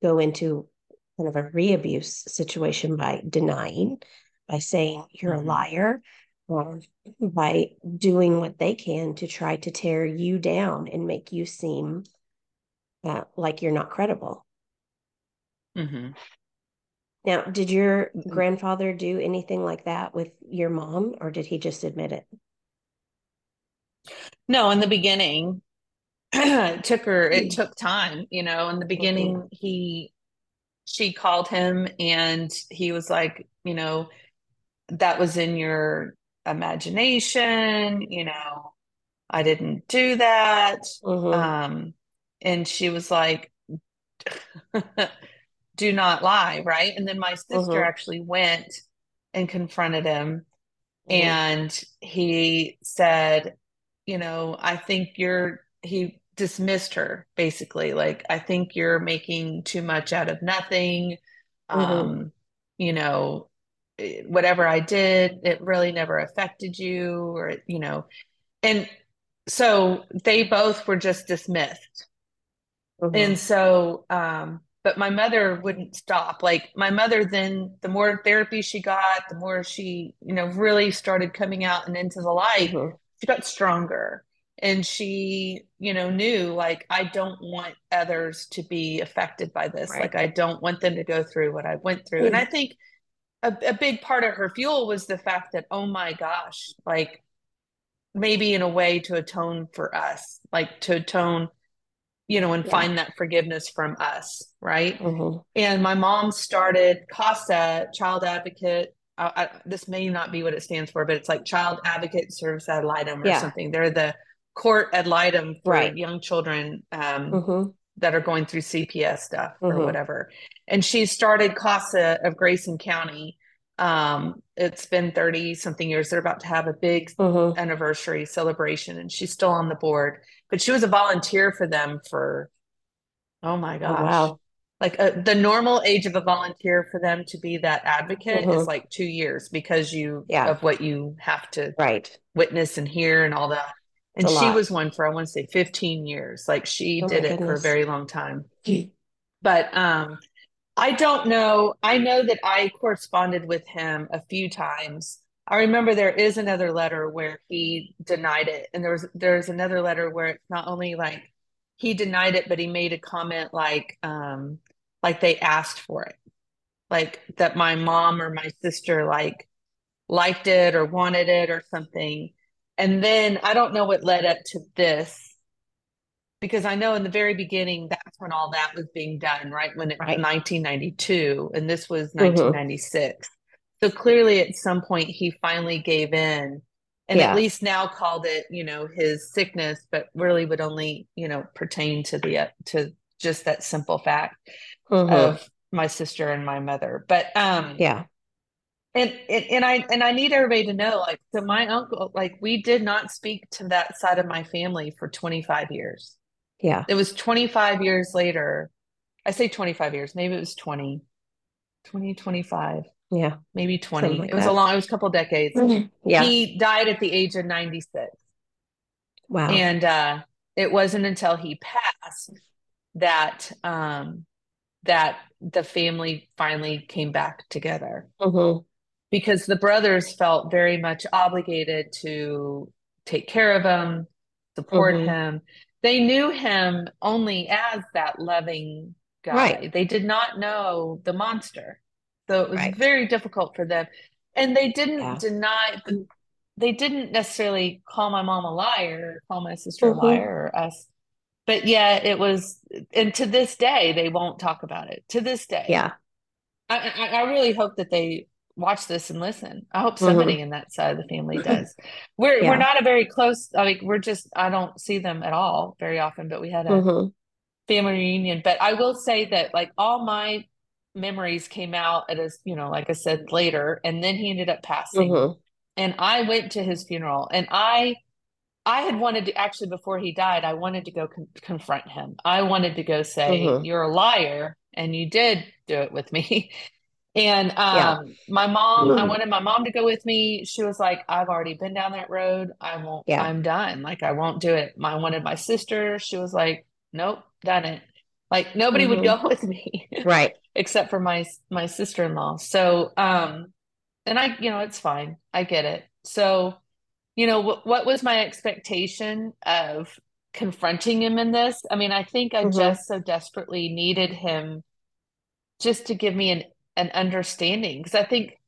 go into kind of a re-abuse situation by denying, by saying you're mm-hmm. a liar, or by doing what they can to try to tear you down and make you seem uh, like you're not credible. Mm-hmm. Now, did your mm-hmm. grandfather do anything like that with your mom, or did he just admit it? No, in the beginning, it took her, it mm. took time, you know, in the beginning, mm-hmm. he, she called him and he was like, you know, that was in your imagination, you know, I didn't do that. Mm-hmm. Um, and she was like, do not lie, right? And then my sister mm-hmm. actually went and confronted him. Mm-hmm. And he said, you know, I think you're, he dismissed her basically. Like, I think you're making too much out of nothing. Mm-hmm. Um, you know, eh, whatever I did, it really never affected you, or, you know, and so they both were just dismissed. Mm-hmm. And so, um, but my mother wouldn't stop like my mother then the more therapy she got the more she you know really started coming out and into the light mm-hmm. she got stronger and she you know knew like i don't want others to be affected by this right. like i don't want them to go through what i went through mm-hmm. and i think a, a big part of her fuel was the fact that oh my gosh like maybe in a way to atone for us like to atone you know, and yeah. find that forgiveness from us, right? Mm-hmm. And my mom started CASA, Child Advocate. I, I, this may not be what it stands for, but it's like Child Advocate Service ad litem or yeah. something. They're the court ad litem for right. young children um, mm-hmm. that are going through CPS stuff mm-hmm. or whatever. And she started CASA of Grayson County. Um, it's been 30 something years. They're about to have a big mm-hmm. anniversary celebration, and she's still on the board. But she was a volunteer for them for oh my gosh oh, wow. like uh, the normal age of a volunteer for them to be that advocate mm-hmm. is like two years because you yeah. of what you have to right. witness and hear and all that. And she was one for i want to say 15 years. Like she oh did it for a very long time. But um i don't know. I know that i corresponded with him a few times. I remember there is another letter where he denied it, and there was there's another letter where it's not only like he denied it, but he made a comment like um like they asked for it, like that my mom or my sister like liked it or wanted it or something. And then I don't know what led up to this because I know in the very beginning that's when all that was being done, right? When it right. 1992 and this was 1996. Mm-hmm. So clearly, at some point, he finally gave in and yeah. at least now called it, you know, his sickness, but really would only, you know, pertain to the, uh, to just that simple fact mm-hmm. of my sister and my mother. But, um, yeah. And, and and I and I need everybody to know, like, so my uncle, like, we did not speak to that side of my family for 25 years. Yeah. It was 25 years later. I say 25 years, maybe it was 20, 20, 25 yeah. Maybe 20. Like it was that. a long, it was a couple decades. Mm-hmm. Yeah. He died at the age of 96. Wow. And uh, it wasn't until he passed that um, that the family finally came back together. Mm-hmm. Because the brothers felt very much obligated to take care of him, support mm-hmm. him. They knew him only as that loving guy. Right. They did not know the monster. So it was right. very difficult for them. And they didn't yeah. deny, they didn't necessarily call my mom a liar, call my sister mm-hmm. a liar or us. But yeah, it was, and to this day, they won't talk about it. To this day. Yeah. I, I, I really hope that they watch this and listen. I hope somebody mm-hmm. in that side of the family does. We're yeah. we're not a very close. Like we're just I don't see them at all very often. But we had a mm-hmm. family reunion. But I will say that like all my memories came out at a you know like I said later, and then he ended up passing, mm-hmm. and I went to his funeral, and I. I had wanted to actually before he died, I wanted to go con- confront him. I wanted to go say. "You're a liar," and you did do it with me. And um, yeah. my mom, I wanted my mom to go with me. She was like, I've already been down that road. I won't, yeah. I'm done. Like, I won't do it. I wanted my sister. She was like, nope, done it. Like nobody mm-hmm. would go with me. Right. except for my, my sister-in-law. So, um, and I, you know, it's fine. I get it. So, you know, what, what was my expectation of confronting him in this? I mean, I think I mm-hmm. just so desperately needed him just to give me an an understanding because i think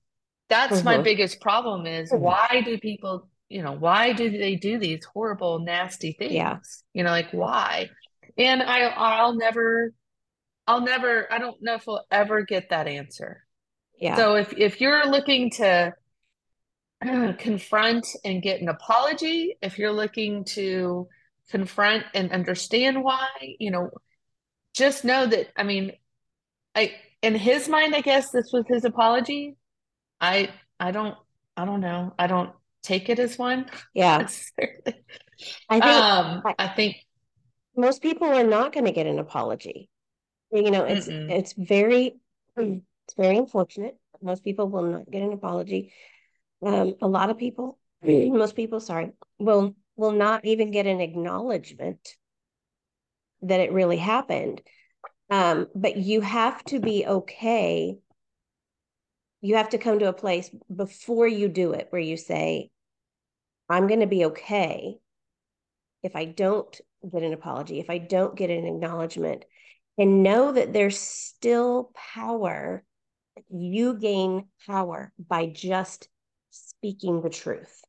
that's mm-hmm. my biggest problem is mm-hmm. why do people you know why do they do these horrible nasty things yeah. you know like why and i i'll never i'll never i don't know if we'll ever get that answer yeah so if if you're looking to confront and get an apology if you're looking to confront and understand why you know just know that i mean i in his mind, I guess this was his apology. I I don't I don't know. I don't take it as one. Yeah. I think um, I, I think most people are not going to get an apology. You know, it's Mm-mm. it's very it's very unfortunate. Most people will not get an apology. Um, a lot of people, most people, sorry, will will not even get an acknowledgement that it really happened. Um, but you have to be okay. You have to come to a place before you do it where you say, I'm going to be okay if I don't get an apology, if I don't get an acknowledgement, and know that there's still power. You gain power by just speaking the truth.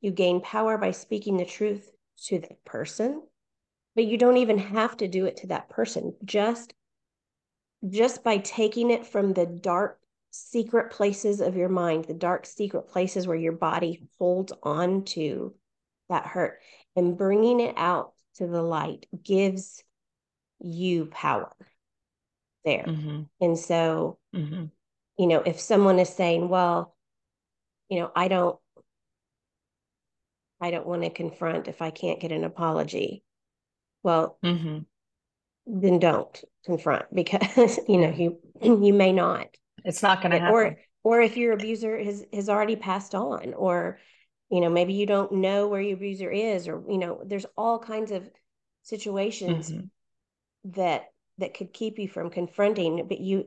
You gain power by speaking the truth to the person but you don't even have to do it to that person just just by taking it from the dark secret places of your mind the dark secret places where your body holds on to that hurt and bringing it out to the light gives you power there mm-hmm. and so mm-hmm. you know if someone is saying well you know i don't i don't want to confront if i can't get an apology well mm-hmm. then don't confront because you know you you may not it's not going to happen or or if your abuser has has already passed on or you know maybe you don't know where your abuser is or you know there's all kinds of situations mm-hmm. that that could keep you from confronting but you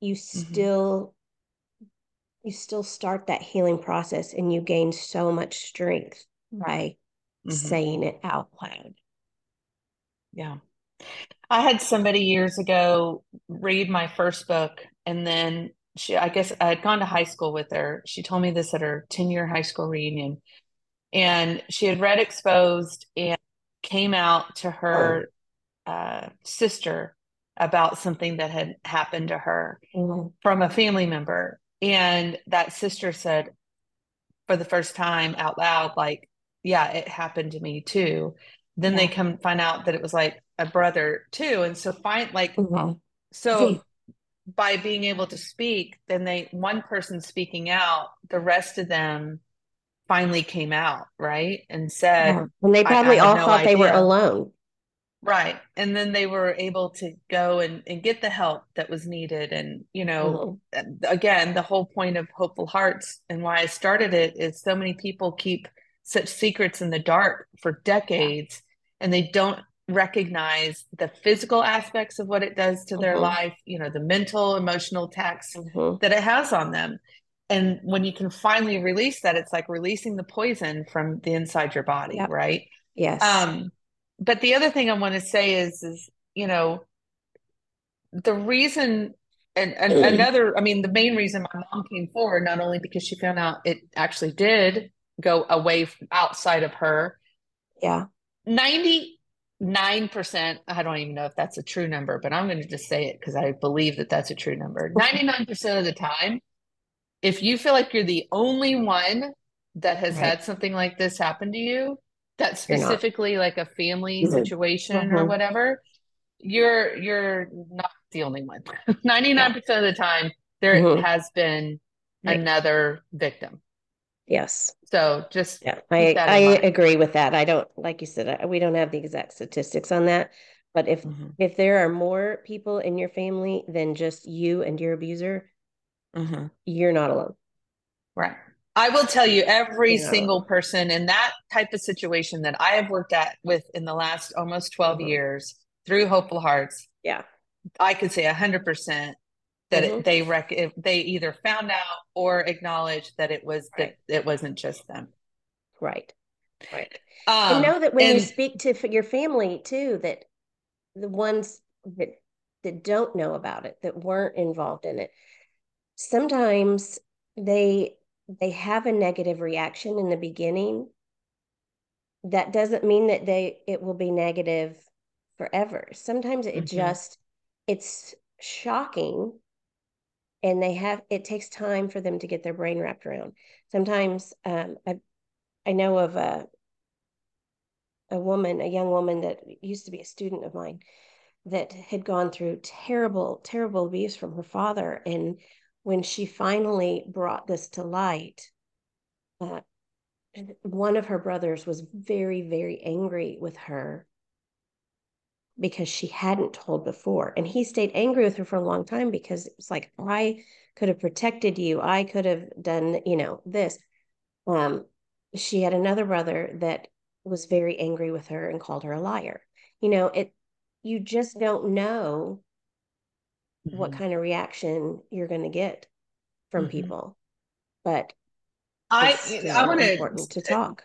you mm-hmm. still you still start that healing process and you gain so much strength by mm-hmm. saying it out loud yeah. I had somebody years ago read my first book and then she I guess I had gone to high school with her. She told me this at her 10-year high school reunion. And she had read Exposed and came out to her uh, sister about something that had happened to her mm-hmm. from a family member. And that sister said, for the first time out loud, like, yeah, it happened to me too then yeah. they come find out that it was like a brother too and so find like mm-hmm. so by being able to speak then they one person speaking out the rest of them finally came out right and said yeah. and they probably all no thought idea. they were alone right and then they were able to go and, and get the help that was needed and you know mm-hmm. again the whole point of hopeful hearts and why i started it is so many people keep such secrets in the dark for decades and they don't recognize the physical aspects of what it does to their mm-hmm. life, you know, the mental, emotional tax mm-hmm. that it has on them. And when you can finally release that, it's like releasing the poison from the inside your body, yep. right? Yes. Um, but the other thing I want to say is, is you know, the reason and, and another, I mean, the main reason my mom came forward, not only because she found out it actually did go away outside of her. Yeah. 90 9%, I don't even know if that's a true number, but I'm going to just say it because I believe that that's a true number. 99% of the time, if you feel like you're the only one that has right. had something like this happen to you, that's specifically like a family mm-hmm. situation mm-hmm. or whatever, you're you're not the only one. 99% yeah. of the time there mm-hmm. has been right. another victim. Yes. So just yeah, I I agree with that. I don't like you said we don't have the exact statistics on that, but if mm-hmm. if there are more people in your family than just you and your abuser, mm-hmm. you're not alone. Right. I will tell you, every yeah. single person in that type of situation that I have worked at with in the last almost 12 mm-hmm. years through Hopeful Hearts. Yeah. I could say 100% that mm-hmm. it, they rec- they either found out or acknowledged that it was right. that it wasn't just them. Right. Right. Um, and know that when and, you speak to your family too, that the ones that that don't know about it, that weren't involved in it, sometimes they they have a negative reaction in the beginning that doesn't mean that they it will be negative forever sometimes it mm-hmm. just it's shocking and they have it takes time for them to get their brain wrapped around. Sometimes um, i i know of a a woman a young woman that used to be a student of mine that had gone through terrible terrible abuse from her father. And when she finally brought this to light, uh, one of her brothers was very, very angry with her because she hadn't told before. And he stayed angry with her for a long time because it was like, I could have protected you. I could have done, you know, this. Um, she had another brother that was very angry with her and called her a liar. You know, it, you just don't know mm-hmm. what kind of reaction you're going to get from mm-hmm. people. But I I want to talk.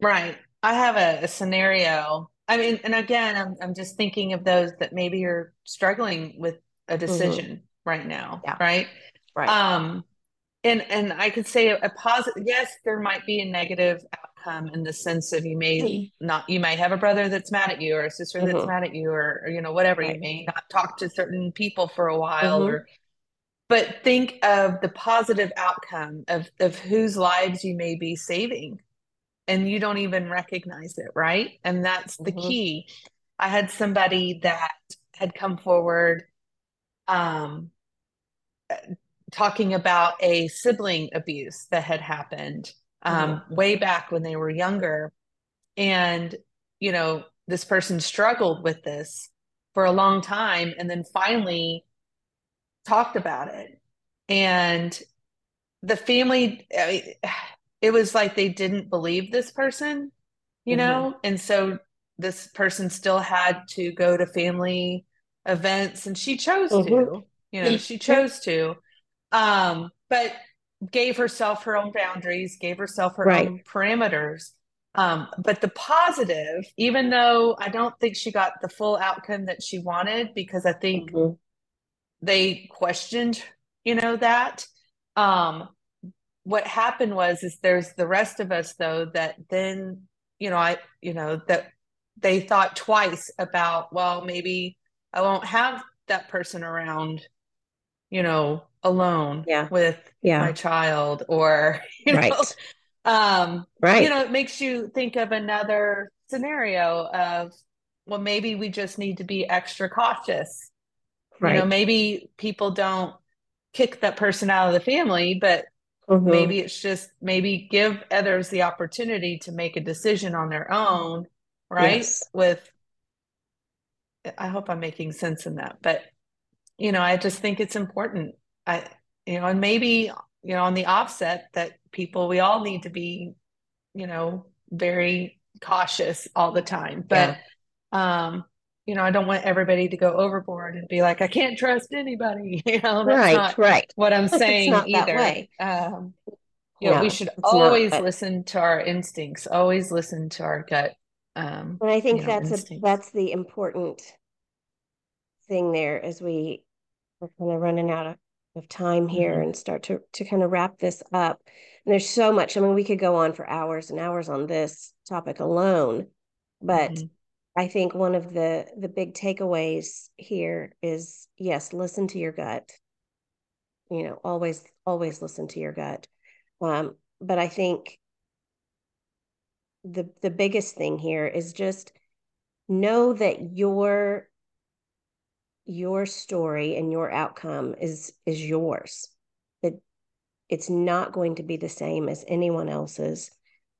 Right. I have a, a, scenario. I mean, and again, I'm I'm just thinking of those that maybe you're struggling with a mm-hmm. decision mm-hmm. right now. Yeah. Right. Right. Um, and and I could say a, a positive. Yes, there might be a negative outcome in the sense of you may not you might have a brother that's mad at you or a sister mm-hmm. that's mad at you or, or you know whatever right. you may not talk to certain people for a while mm-hmm. or but think of the positive outcome of of whose lives you may be saving and you don't even recognize it right and that's the mm-hmm. key i had somebody that had come forward um talking about a sibling abuse that had happened um, mm-hmm. way back when they were younger. And, you know, this person struggled with this for a long time and then finally talked about it. And the family, I mean, it was like they didn't believe this person, you mm-hmm. know? And so this person still had to go to family events and she chose mm-hmm. to, you know, she chose to. Um, but gave herself her own boundaries, gave herself her right. own parameters. Um, but the positive, even though I don't think she got the full outcome that she wanted, because I think mm-hmm. they questioned, you know, that. Um, what happened was is there's the rest of us though that then, you know, I, you know, that they thought twice about, well, maybe I won't have that person around, you know, alone yeah. with yeah. my child or you know um right you know it makes you think of another scenario of well maybe we just need to be extra cautious right. you know maybe people don't kick that person out of the family but mm-hmm. maybe it's just maybe give others the opportunity to make a decision on their own right yes. with i hope i'm making sense in that but you know i just think it's important I, you know, and maybe, you know, on the offset that people, we all need to be, you know, very cautious all the time. But, yeah. um, you know, I don't want everybody to go overboard and be like, I can't trust anybody. You know, right, right. What I'm saying either. Um, you know, we should always not, but... listen to our instincts, always listen to our gut. Um, and I think you know, that's instincts. a that's the important thing there as we are kind of running out of of time here mm-hmm. and start to to kind of wrap this up. And there's so much. I mean, we could go on for hours and hours on this topic alone, but mm-hmm. I think one of the the big takeaways here is yes, listen to your gut. You know, always always listen to your gut. Um, but I think the the biggest thing here is just know that your your story and your outcome is is yours. It it's not going to be the same as anyone else's.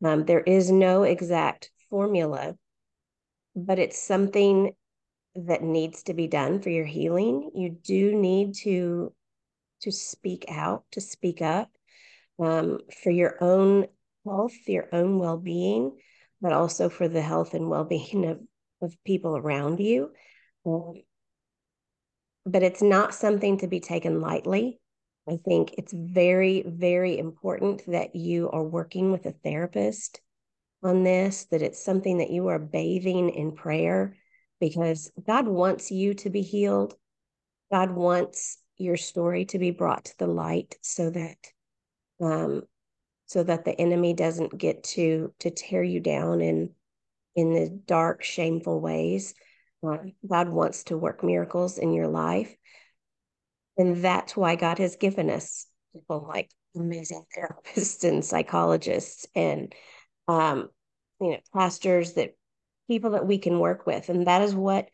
Um, there is no exact formula but it's something that needs to be done for your healing. You do need to to speak out, to speak up um, for your own health, your own well being, but also for the health and well being of, of people around you. Um, but it's not something to be taken lightly. I think it's very, very important that you are working with a therapist on this, that it's something that you are bathing in prayer because God wants you to be healed. God wants your story to be brought to the light so that um so that the enemy doesn't get to to tear you down in in the dark shameful ways uh, god wants to work miracles in your life and that's why god has given us people like amazing therapists and psychologists and um, you know, pastors that people that we can work with. And that is what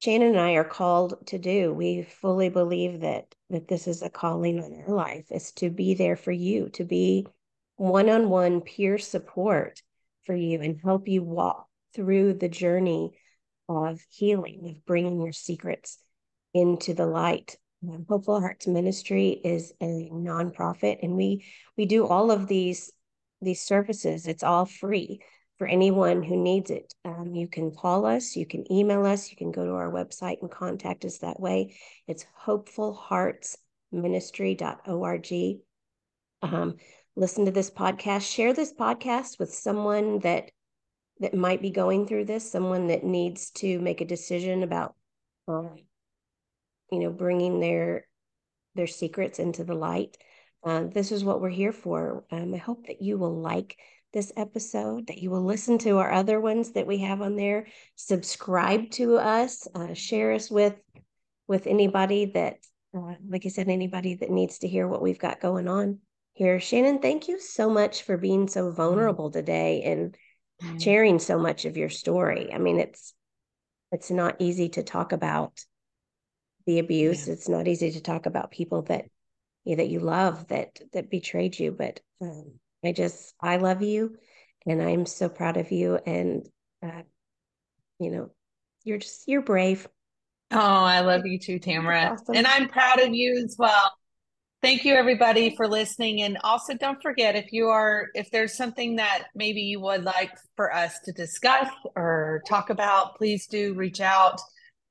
Shannon and I are called to do. We fully believe that that this is a calling on our life is to be there for you, to be one-on-one peer support for you and help you walk through the journey of healing, of bringing your secrets into the light. Hopeful Hearts Ministry is a nonprofit, and we we do all of these these services. It's all free for anyone who needs it. Um, you can call us, you can email us, you can go to our website and contact us that way. It's hopefulheartsministry.org. Um, listen to this podcast, share this podcast with someone that that might be going through this, someone that needs to make a decision about, um, you know, bringing their their secrets into the light. Uh, this is what we're here for. Um, I hope that you will like this episode, that you will listen to our other ones that we have on there, subscribe to us, uh, share us with with anybody that, uh, like I said, anybody that needs to hear what we've got going on here. Shannon, thank you so much for being so vulnerable today and mm-hmm. sharing so much of your story. I mean, it's it's not easy to talk about the abuse. Yeah. It's not easy to talk about people that you that you love that that betrayed you, but um, I just, I love you and I'm so proud of you. And, uh, you know, you're just, you're brave. Oh, I love you too, Tamara. Awesome. And I'm proud of you as well. Thank you everybody for listening. And also don't forget if you are, if there's something that maybe you would like for us to discuss or talk about, please do reach out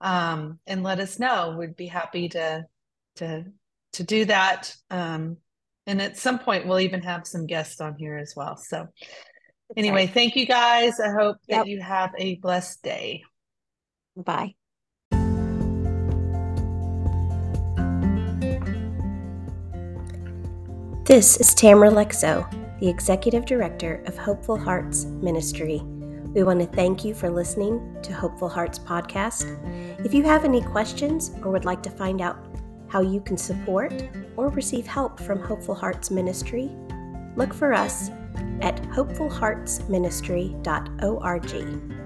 um, and let us know. We'd be happy to, to, to do that. Um, and at some point, we'll even have some guests on here as well. So, anyway, thank you guys. I hope that you have a blessed day. Bye. This is Tamara Lexo, the Executive Director of Hopeful Hearts Ministry. We want to thank you for listening to Hopeful Hearts Podcast. If you have any questions or would like to find out how you can support or receive help from Hopeful Hearts Ministry, look for us at hopefulheartsministry.org.